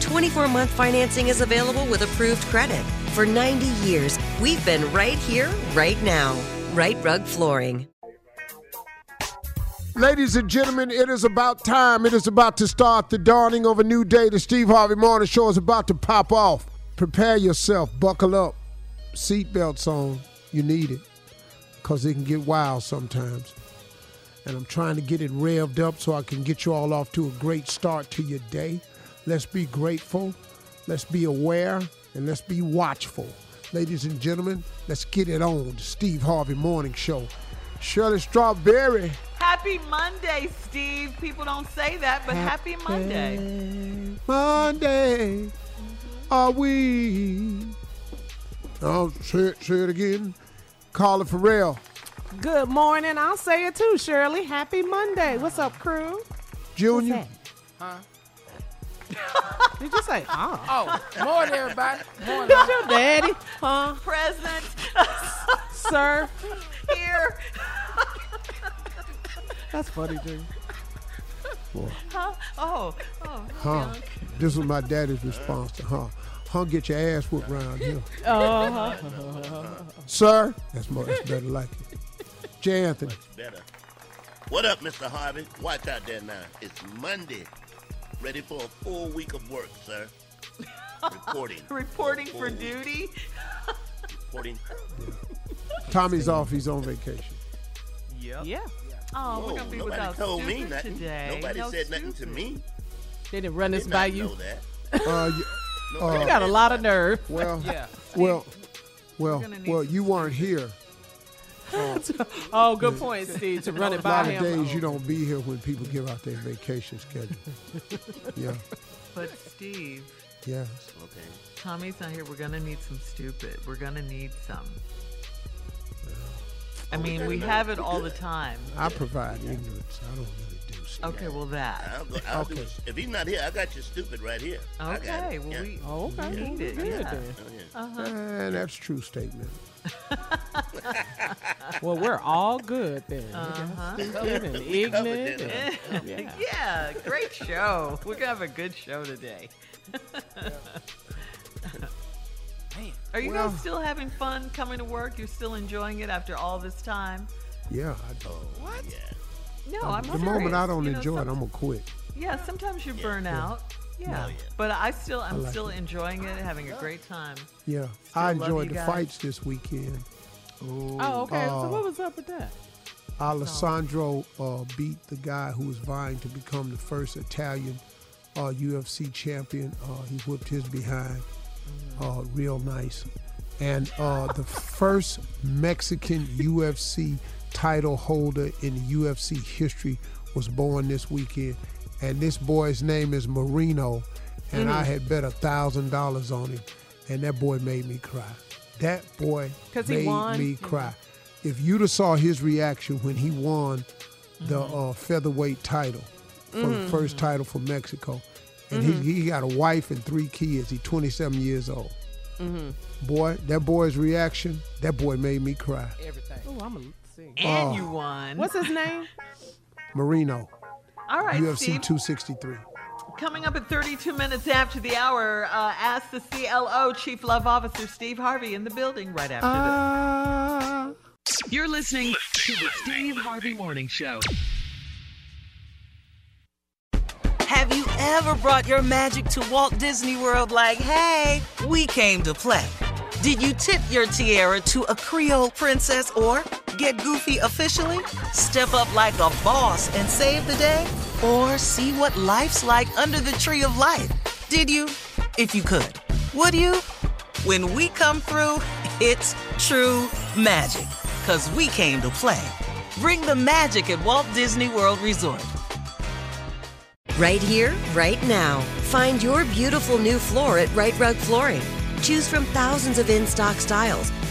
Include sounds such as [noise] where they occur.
24 month financing is available with approved credit. For 90 years, we've been right here, right now. Rite Rug Flooring. Ladies and gentlemen, it is about time. It is about to start the dawning of a new day. The Steve Harvey Morning Show is about to pop off. Prepare yourself, buckle up, seatbelts on. You need it because it can get wild sometimes. And I'm trying to get it revved up so I can get you all off to a great start to your day. Let's be grateful, let's be aware, and let's be watchful. Ladies and gentlemen, let's get it on. The Steve Harvey Morning Show. Shirley Strawberry. Happy Monday, Steve. People don't say that, but happy, Monday. Monday, are we? Oh, say it, say it again. Carla Ferrell. Good morning. I'll say it too, Shirley. Happy Monday. What's up, crew? Junior. Huh? Did you say, oh? Oh, morning, everybody. Morning. That's your daddy, huh? Present [laughs] Sir? here. That's funny, dude. Huh? Oh, oh. Huh. This was my daddy's response to huh. Huh, get your ass whooped around here. Uh-huh. Sir, that's more, that's better like it. J. Anthony. Better. What up, Mr. Harvey? Watch out there now. It's Monday. Ready for a full week of work, sir. [laughs] Reporting. Reporting Full for duty. Reporting. Tommy's off, he's on vacation. Yep. Yeah. Oh, we're gonna be nobody without told me nothing. today. Nobody No said nothing to me. They didn't run this by you. know that. Uh, y- [laughs] Nobody You got a lot of nerve. well, Yeah. well, well, well, you weren't here. [laughs] Oh, good point, Steve, to run it by him. A by lot of him. days you don't be here when people give out their vacation schedule. [laughs] Yeah, But Steve, yes. Okay. Tommy's not here. We're gonna need some stupid. We're gonna need some. I mean, we have it all the time. I provide ignorance. I don't really do stuff. Okay, well that. I'll go, I'll do, Okay. if he's not here, I got you stupid right here. I got Okay, well yeah. we. Oh, okay. we need it. Good Yeah. Oh, yeah. Uh-huh. And that's a true statement. [laughs] Well, we're all good then. Uh-huh. [laughs] Stupid and ignorant. and- yeah. [laughs] yeah, great show. We're gonna have a good show today. Are you Well- guys still having fun coming to work? You're still enjoying it after all this time? Yeah. I do. What? No, I'm the serious. moment I don't You know, enjoy some- it, I'm gonna quit. Yeah, sometimes you burn out. Yeah. Oh, yeah. But I still, I'm like still enjoying it, having a great time. Yeah, I enjoyed the guys. fights this weekend. Oh, okay. Uh, so what was up with that? Alessandro uh, beat the guy who was vying to become the first Italian uh, UFC champion. Uh, he whipped his behind uh, real nice. And uh, the first Mexican UFC title holder in UFC history was born this weekend. And this boy's name is Moreno. And I mm. had bet a thousand dollars on him. And that boy made me cry. That boy 'Cause he made won? me cry. If you'd have saw his reaction when he won the mm-hmm. uh, featherweight title for the mm. first title for Mexico, and he, mm-hmm. he got a wife and three kids. He's 27 years old. Mm-hmm. Boy, that boy's reaction, that boy made me cry. Everything. Oh, I'm gonna see. And Oh. you won. What's his name? [laughs] Moreno, All right, UFC Steve. 263. Coming up at 32 minutes after the hour, uh, ask the CLO Chief Love Officer Steve Harvey in the building right after Ah. this. You're listening to the Steve Harvey Morning Show. Have you ever brought your magic to Walt Disney World like, hey, we came to play? Did you tip your tiara to a Creole princess or get goofy officially? Step up like a boss and save the day? Or see what life's like under the tree of life? Did you? If you could. Would you? When we come through, it's true magic. Cause we came to play. Bring the magic at Walt Disney World Resort. Right here, right now. Find your beautiful new floor at Rite Rug Flooring. Choose from thousands of in stock styles,